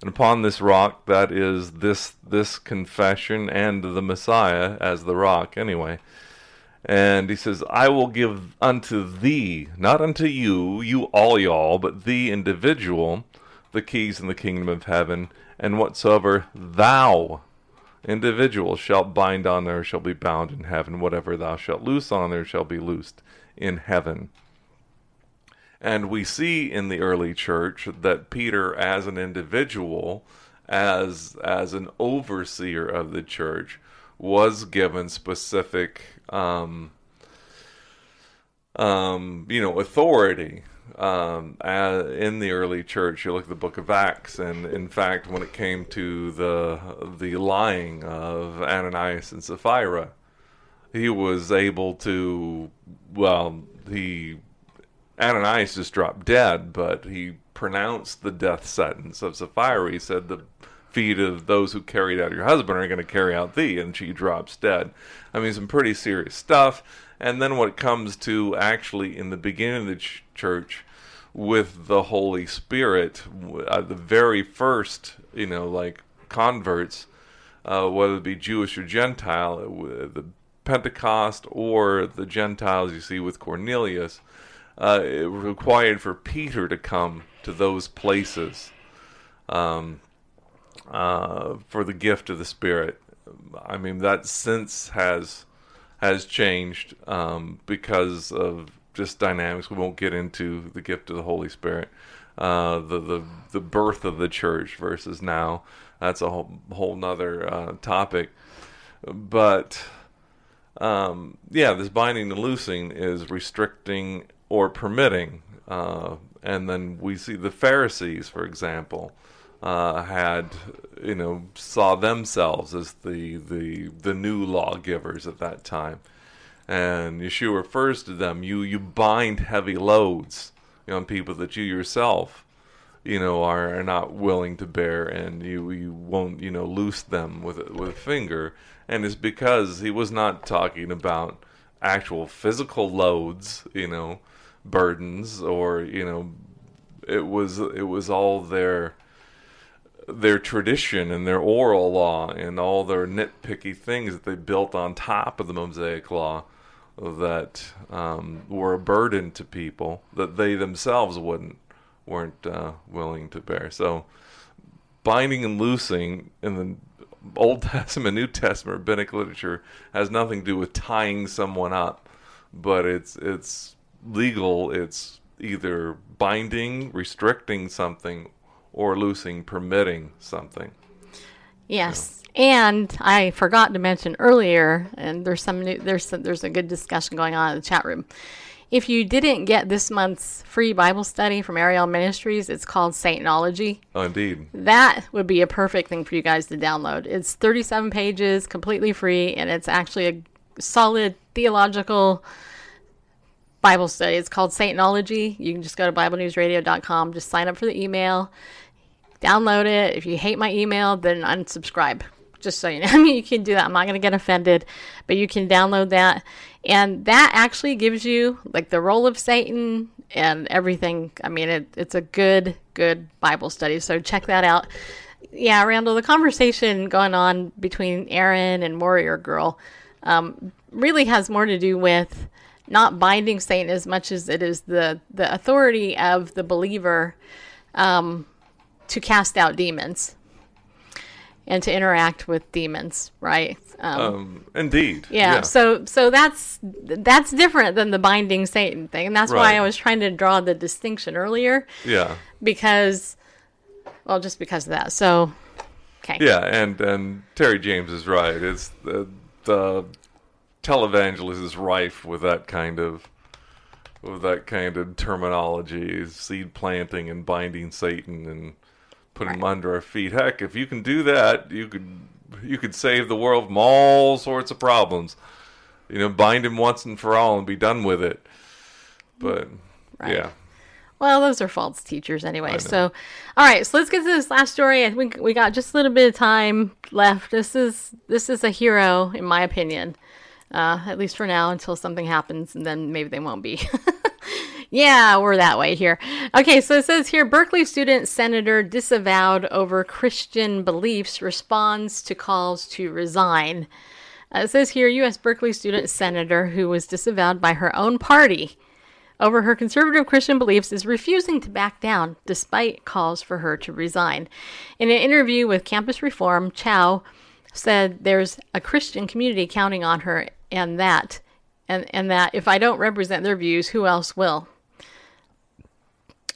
and upon this rock, that is this this confession and the Messiah as the rock, anyway. And he says, I will give unto thee, not unto you, you all y'all, but thee individual, the keys in the kingdom of heaven, and whatsoever thou individual shalt bind on there shall be bound in heaven, whatever thou shalt loose on there shall be loosed in heaven. And we see in the early church that Peter, as an individual, as as an overseer of the church, was given specific, um, um, you know, authority um, uh, in the early church. You look at the Book of Acts, and in fact, when it came to the the lying of Ananias and Sapphira, he was able to. Well, he Ananias just dropped dead, but he pronounced the death sentence of Sapphira. He said, "The feet of those who carried out your husband are going to carry out thee," and she drops dead. I mean, some pretty serious stuff. And then what comes to actually in the beginning of the church with the Holy Spirit, uh, the very first, you know, like converts, uh, whether it be Jewish or Gentile, uh, the Pentecost or the Gentiles you see with Cornelius, uh, it required for Peter to come to those places um, uh, for the gift of the Spirit. I mean, that sense has has changed um, because of just dynamics. We won't get into the gift of the Holy Spirit, uh, the the the birth of the church versus now. That's a whole whole nother uh, topic, but um, yeah, this binding and loosing is restricting or permitting. Uh, and then we see the Pharisees, for example, uh, had you know saw themselves as the the the new lawgivers at that time, and Yeshua refers to them. You you bind heavy loads on people that you yourself you know are, are not willing to bear and you you won't you know loose them with a- with a finger and it's because he was not talking about actual physical loads you know burdens or you know it was it was all their their tradition and their oral law and all their nitpicky things that they built on top of the Mosaic law that um, were a burden to people that they themselves wouldn't weren't uh, willing to bear. So binding and loosing in the Old <laughs> Testament, New Testament rabbinic literature has nothing to do with tying someone up, but it's it's legal. It's either binding, restricting something, or loosing, permitting something. Yes. And I forgot to mention earlier, and there's some new, there's some, there's a good discussion going on in the chat room. If you didn't get this month's free Bible study from Ariel Ministries, it's called Satanology. Oh, indeed. That would be a perfect thing for you guys to download. It's 37 pages, completely free, and it's actually a solid theological Bible study. It's called Satanology. You can just go to BibleNewsRadio.com, just sign up for the email, download it. If you hate my email, then unsubscribe. Just so you know, <laughs> I mean, you can do that. I'm not going to get offended, but you can download that. And that actually gives you like the role of Satan and everything. I mean, it, it's a good, good Bible study. So check that out. Yeah, Randall, the conversation going on between Aaron and Warrior Girl um, really has more to do with not binding Satan as much as it is the, the authority of the believer um, to cast out demons and to interact with demons, right? Um, Um, indeed. yeah, So so that's that's different than the binding Satan thing, and that's why I was trying to draw the distinction earlier yeah. because, well, just because of that. So, okay. Yeah, and and Terry James is right. It's the the televangelist is rife with that kind of with that kind of terminology, seed planting and binding Satan and putting him under our feet. Heck, if you can do that, you could you could save the world from all sorts of problems. You know, bind him once and for all and be done with it. But Right. yeah. Well, those are false teachers anyway. So, all right. So let's get to this last story. I think we got just a little bit of time left. This is this is a hero, in my opinion. Uh, at least for now, until something happens, and then maybe they won't be. <laughs> yeah, we're that way here. Okay, so it says here Berkeley student senator disavowed over Christian beliefs responds to calls to resign. Uh, it says here UC Berkeley student senator who was disavowed by her own party over her conservative Christian beliefs is refusing to back down despite calls for her to resign. In an interview with Campus Reform, Chow said there's a Christian community counting on her and that and, and that if I don't represent their views, who else will?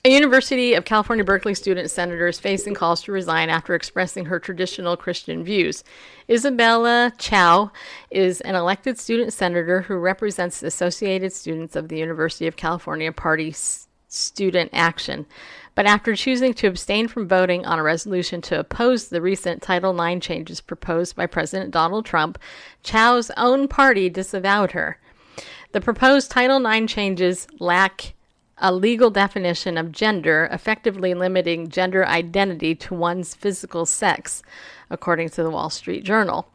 A University of California Berkeley student senator is facing calls to resign after expressing her traditional Christian views. Isabella Chow is an elected student senator who represents the Associated Students of the University of California Party S- Student Action. But after choosing to abstain from voting on a resolution to oppose the recent Title IX changes proposed by President Donald Trump, Chow's own party disavowed her. The proposed Title IX changes lack a legal definition of gender, effectively limiting gender identity to one's physical sex, according to the Wall Street Journal.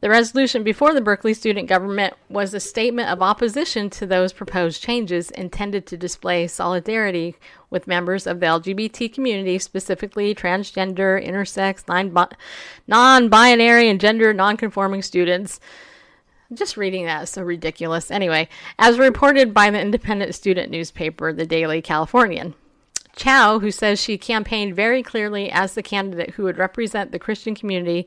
The resolution before the Berkeley student government was a statement of opposition to those proposed changes intended to display solidarity with members of the LGBT community, specifically transgender, intersex, non binary, and gender nonconforming students. Just reading that is so ridiculous. Anyway, as reported by the independent student newspaper, the Daily Californian. Chow, who says she campaigned very clearly as the candidate who would represent the Christian community,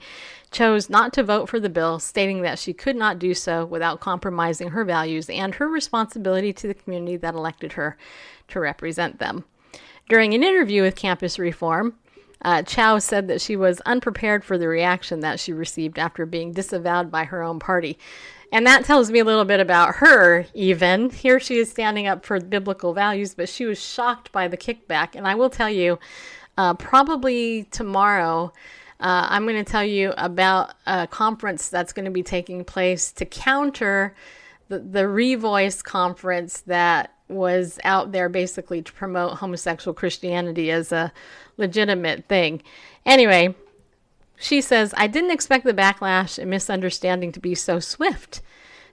chose not to vote for the bill, stating that she could not do so without compromising her values and her responsibility to the community that elected her to represent them. During an interview with Campus Reform, uh, Chow said that she was unprepared for the reaction that she received after being disavowed by her own party. And that tells me a little bit about her, even. Here she is standing up for biblical values, but she was shocked by the kickback. And I will tell you, uh, probably tomorrow, uh, I'm going to tell you about a conference that's going to be taking place to counter the, the Revoice conference that was out there basically to promote homosexual Christianity as a legitimate thing. Anyway, she says, I didn't expect the backlash and misunderstanding to be so swift,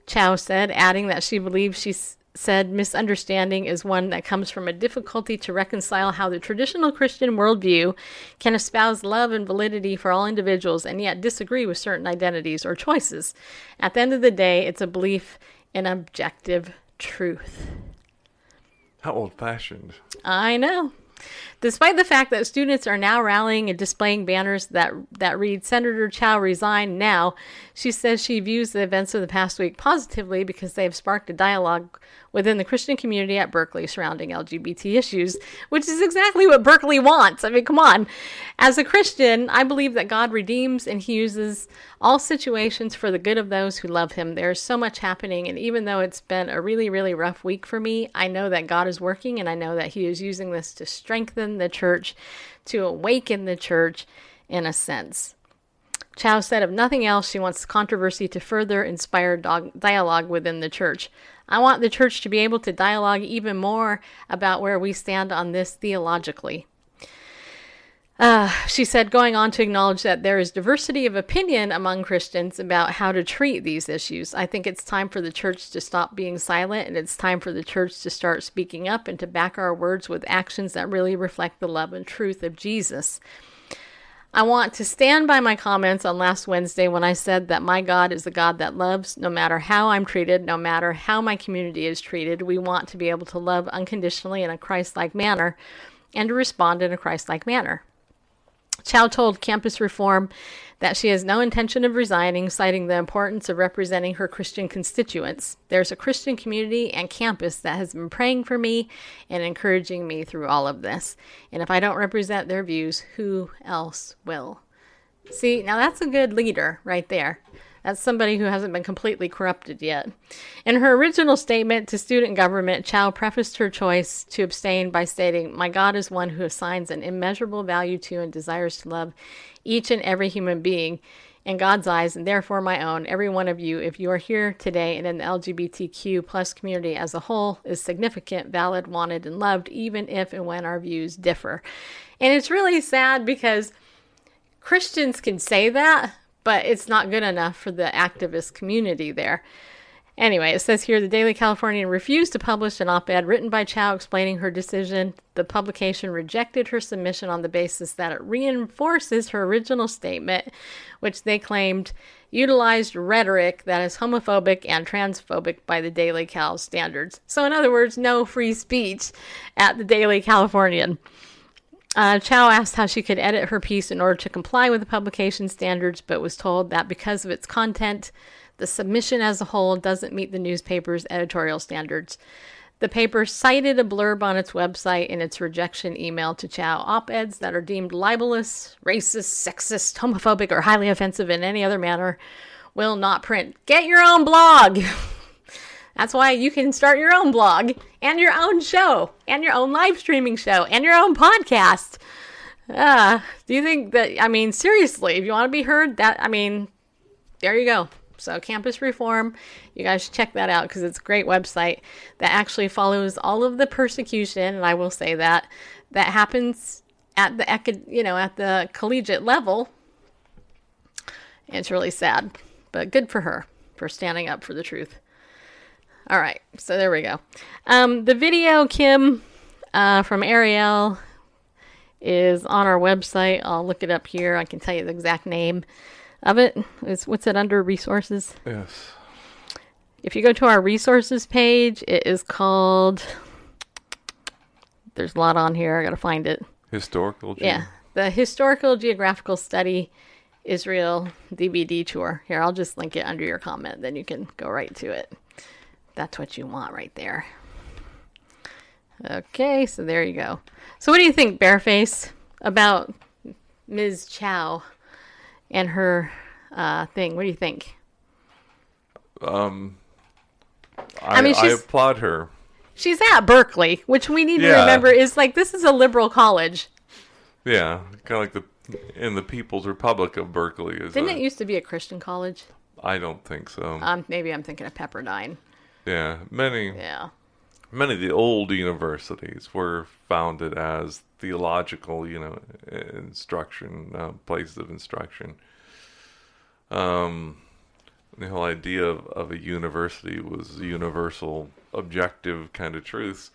Chow said, adding that she believes she said misunderstanding is one that comes from a difficulty to reconcile how the traditional Christian worldview can espouse love and validity for all individuals and yet disagree with certain identities or choices. At the end of the day, it's a belief in objective truth. How old fashioned. I know. Despite the fact that students are now rallying and displaying banners that that read Senator Chow resign now, she says she views the events of the past week positively because they have sparked a dialogue within the Christian community at Berkeley surrounding LGBT issues, which is exactly what Berkeley wants. I mean, come on. As a Christian, I believe that God redeems and he uses all situations for the good of those who love him. There's so much happening, and even though it's been a really, really rough week for me, I know that God is working and I know that he is using this to strengthen the church, to awaken the church in a sense. Chow said, if nothing else, she wants controversy to further inspire dog- dialogue within the church. I want the church to be able to dialogue even more about where we stand on this theologically. Uh, she said, going on to acknowledge that there is diversity of opinion among Christians about how to treat these issues. I think it's time for the church to stop being silent and it's time for the church to start speaking up and to back our words with actions that really reflect the love and truth of Jesus. I want to stand by my comments on last Wednesday when I said that my God is a God that loves no matter how I'm treated, no matter how my community is treated. We want to be able to love unconditionally in a Christ like manner and to respond in a Christ like manner. Chow told Campus Reform that she has no intention of resigning, citing the importance of representing her Christian constituents. There's a Christian community and campus that has been praying for me and encouraging me through all of this. And if I don't represent their views, who else will? See, now that's a good leader right there. That's somebody who hasn't been completely corrupted yet. In her original statement to student government, Chow prefaced her choice to abstain by stating, My God is one who assigns an immeasurable value to and desires to love each and every human being in God's eyes, and therefore my own. Every one of you, if you are here today and in the LGBTQ plus community as a whole, is significant, valid, wanted, and loved, even if and when our views differ. And it's really sad because Christians can say that, but it's not good enough for the activist community there. Anyway, it says here the Daily Californian refused to publish an op ed written by Chow explaining her decision. The publication rejected her submission on the basis that it reinforces her original statement, which they claimed utilized rhetoric that is homophobic and transphobic by the Daily Cal standards. So, in other words, no free speech at the Daily Californian. Uh, Chow asked how she could edit her piece in order to comply with the publication standards, but was told that because of its content, the submission as a whole doesn't meet the newspaper's editorial standards. The paper cited a blurb on its website in its rejection email to Chow op eds that are deemed libelous, racist, sexist, homophobic, or highly offensive in any other manner will not print. Get your own blog! <laughs> That's why you can start your own blog and your own show and your own live streaming show and your own podcast. Uh, do you think that, I mean, seriously, if you want to be heard, that, I mean, there you go. So, Campus Reform, you guys check that out because it's a great website that actually follows all of the persecution, and I will say that, that happens at the, you know, at the collegiate level. It's really sad, but good for her for standing up for the truth. All right, so there we go. Um, the video, Kim, uh, from Ariel, is on our website. I'll look it up here. I can tell you the exact name of it. It's what's it under resources? Yes. If you go to our resources page, it is called. There's a lot on here. I gotta find it. Historical. G- Yeah, the historical geographical study Israel DVD tour. Here, I'll just link it under your comment. Then you can go right to it. That's what you want right there. Okay, so there you go. So, what do you think, Bareface, about Ms. Chow and her uh, thing? What do you think? Um, I, I mean, I applaud her. She's at Berkeley, which we need to remember is like this is a liberal college. Yeah, kind of like the in the People's Republic of Berkeley. Is Didn't a- it used to be a Christian college? I don't think so. Um, maybe I'm thinking of Pepperdine. Yeah, many Yeah. many of the old universities were founded as theological, you know, instruction uh, places of instruction. Um, the whole idea of, of a university was universal, objective kind of truths.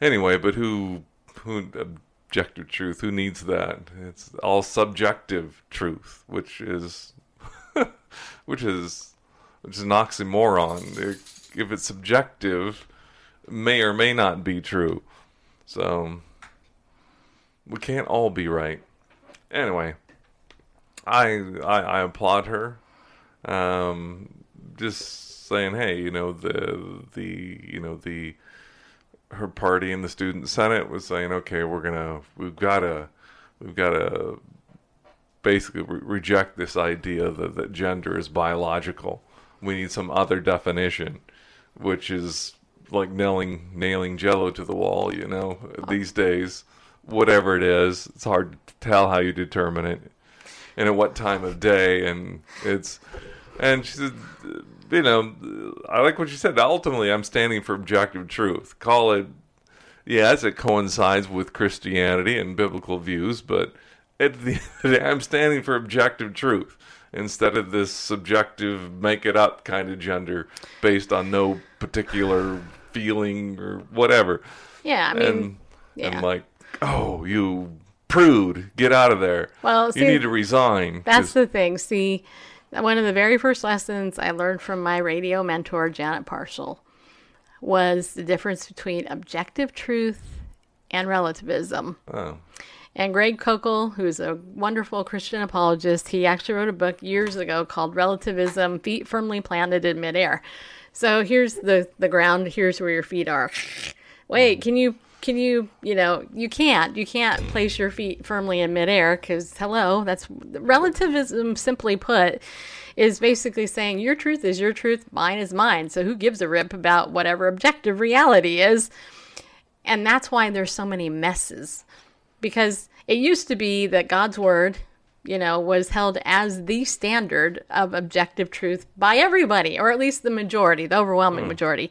Anyway, but who who objective truth? Who needs that? It's all subjective truth, which is <laughs> which is which is an oxymoron. If if it's subjective, may or may not be true. So we can't all be right. Anyway, I I, I applaud her. Um, just saying, hey, you know the the you know the her party in the student senate was saying, okay, we're gonna we've gotta we've gotta basically re- reject this idea that, that gender is biological. We need some other definition, which is like nailing nailing Jello to the wall. You know, these days, whatever it is, it's hard to tell how you determine it and at what time of day, and it's and she said, you know, I like what she said. Ultimately, I'm standing for objective truth. Call it, yes, it coincides with Christianity and biblical views, but at the end of the day, I'm standing for objective truth instead of this subjective, make it up kind of gender based on no particular feeling or whatever. Yeah, I mean, and yeah. and like, oh, you prude, get out of there. Well, you need to resign. That's 'cause- the thing. See, one of the very first lessons I learned from my radio mentor, Janet Parshall, was the difference between objective truth and relativism. oh, And Greg Koukl, who's a wonderful Christian apologist, he actually wrote a book years ago called Relativism Feet Firmly Planted in Midair. So here's the, the ground, here's where your feet are. Wait, can you can you you know you can't you can't place your feet firmly in midair because hello that's relativism simply put is basically saying your truth is your truth mine is mine so who gives a rip about whatever objective reality is and that's why there's so many messes because it used to be that God's word, you know, was held as the standard of objective truth by everybody, or at least the majority, the overwhelming hmm. majority.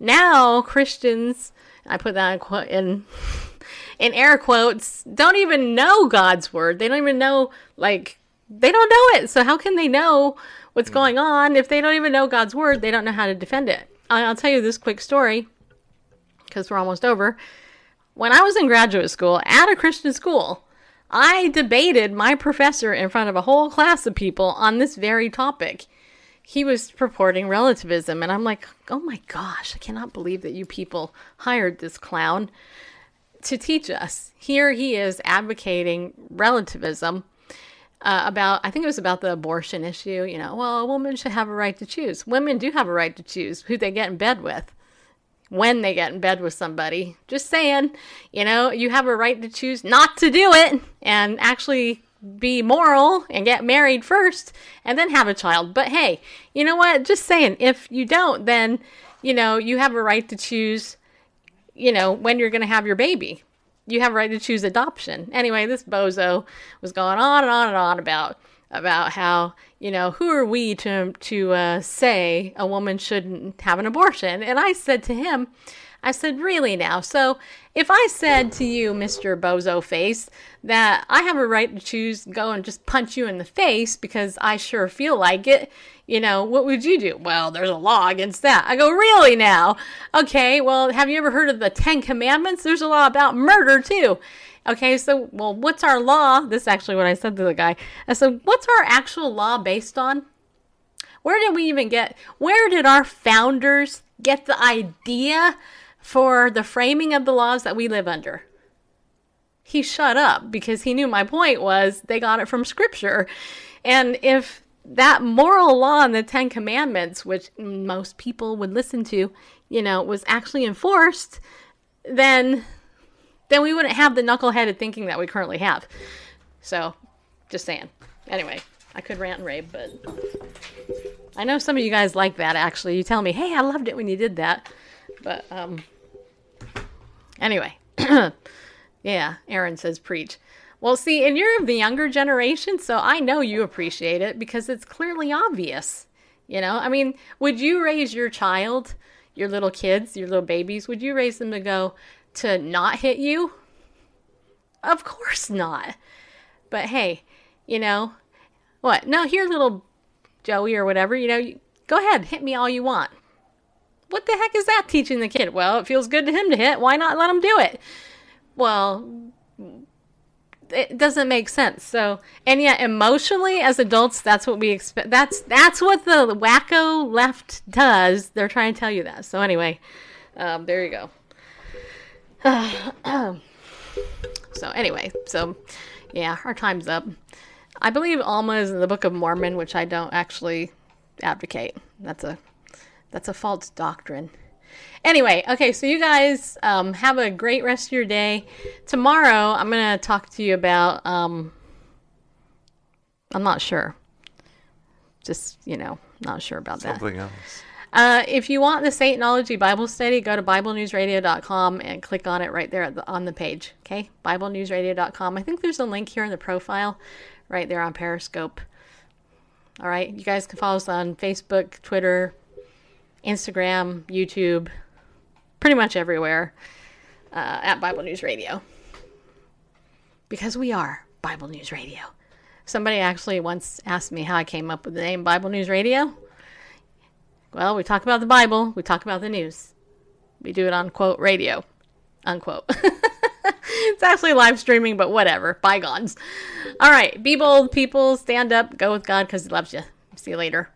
Now Christians, I put that in, in <laughs> in air quotes, don't even know God's word. They don't even know like they don't know it. So how can they know what's hmm. going on if they don't even know God's word? They don't know how to defend it. I'll tell you this quick story because we're almost over when I was in graduate school at a Christian school, I debated my professor in front of a whole class of people on this very topic. He was purporting relativism, and I'm like, oh my gosh, I cannot believe that you people hired this clown to teach us. Here he is advocating relativism uh, about, I think it was about the abortion issue. You know, well, a woman should have a right to choose. Women do have a right to choose who they get in bed with when they get in bed with somebody. Just saying, you know, you have a right to choose not to do it and actually be moral and get married first and then have a child. But hey, you know what? Just saying, if you don't, then, you know, you have a right to choose, you know, when you're going to have your baby. You have a right to choose adoption. Anyway, this bozo was going on and on and on about about how you know who are we to to uh, say a woman shouldn't have an abortion? And i said to him i said really now so if i said to you mr bozo face that i have a right to choose go and just punch you in the face because i sure feel like it you know what would you do well there's a law against that i go really now okay well have you ever heard of the ten commandments there's a law about murder too Okay, so well, what's our law? This is actually what I said to the guy. I said, "What's our actual law based on? Where did we even get? Where did our founders get the idea for the framing of the laws that we live under?" He shut up because he knew my point was they got it from scripture. And if that moral law in the 10 commandments, which most people would listen to, you know, was actually enforced, then then we wouldn't have the knuckleheaded thinking that we currently have. So, just saying. Anyway, I could rant and rave, but I know some of you guys like that actually. You tell me, "Hey, I loved it when you did that." But um anyway. <clears throat> yeah, Aaron says preach. Well, see, and you're of the younger generation, so I know you appreciate it because it's clearly obvious. You know, I mean, would you raise your child, your little kids, your little babies, would you raise them to go to not hit you? Of course not. But hey, you know, what? No, here, little Joey or whatever, you know, you, go ahead, hit me all you want. What the heck is that teaching the kid? Well, it feels good to him to hit. Why not let him do it? Well, it doesn't make sense. So, and yet emotionally as adults, that's what we expect. That's that's what the wacko left does. They're trying to tell you that. So anyway, um, there you go. <sighs> so anyway, so yeah, our time's up. I believe Alma is in the Book of Mormon, which I don't actually advocate. That's a that's a false doctrine. Anyway, okay, so you guys um, have a great rest of your day. Tomorrow, I'm going to talk to you about. Um, I'm not sure. Just, you know, not sure about that. Something else. Uh, if you want the Satanology Bible study, go to BibleNewsRadio.com and click on it right there at the, on the page. Okay, BibleNewsRadio.com. I think there's a link here in the profile, right there on Periscope. All right, you guys can follow us on Facebook, Twitter, Instagram, YouTube, pretty much everywhere uh, at Bible News Radio. Because we are Bible News Radio. Somebody actually once asked me how I came up with the name Bible News Radio. Well, we talk about the Bible, we talk about the news. We do it on quote radio, unquote. <laughs> it's actually live streaming, but whatever. Bygones. All right, be bold, people. Stand up. Go with God because He loves you. See you later.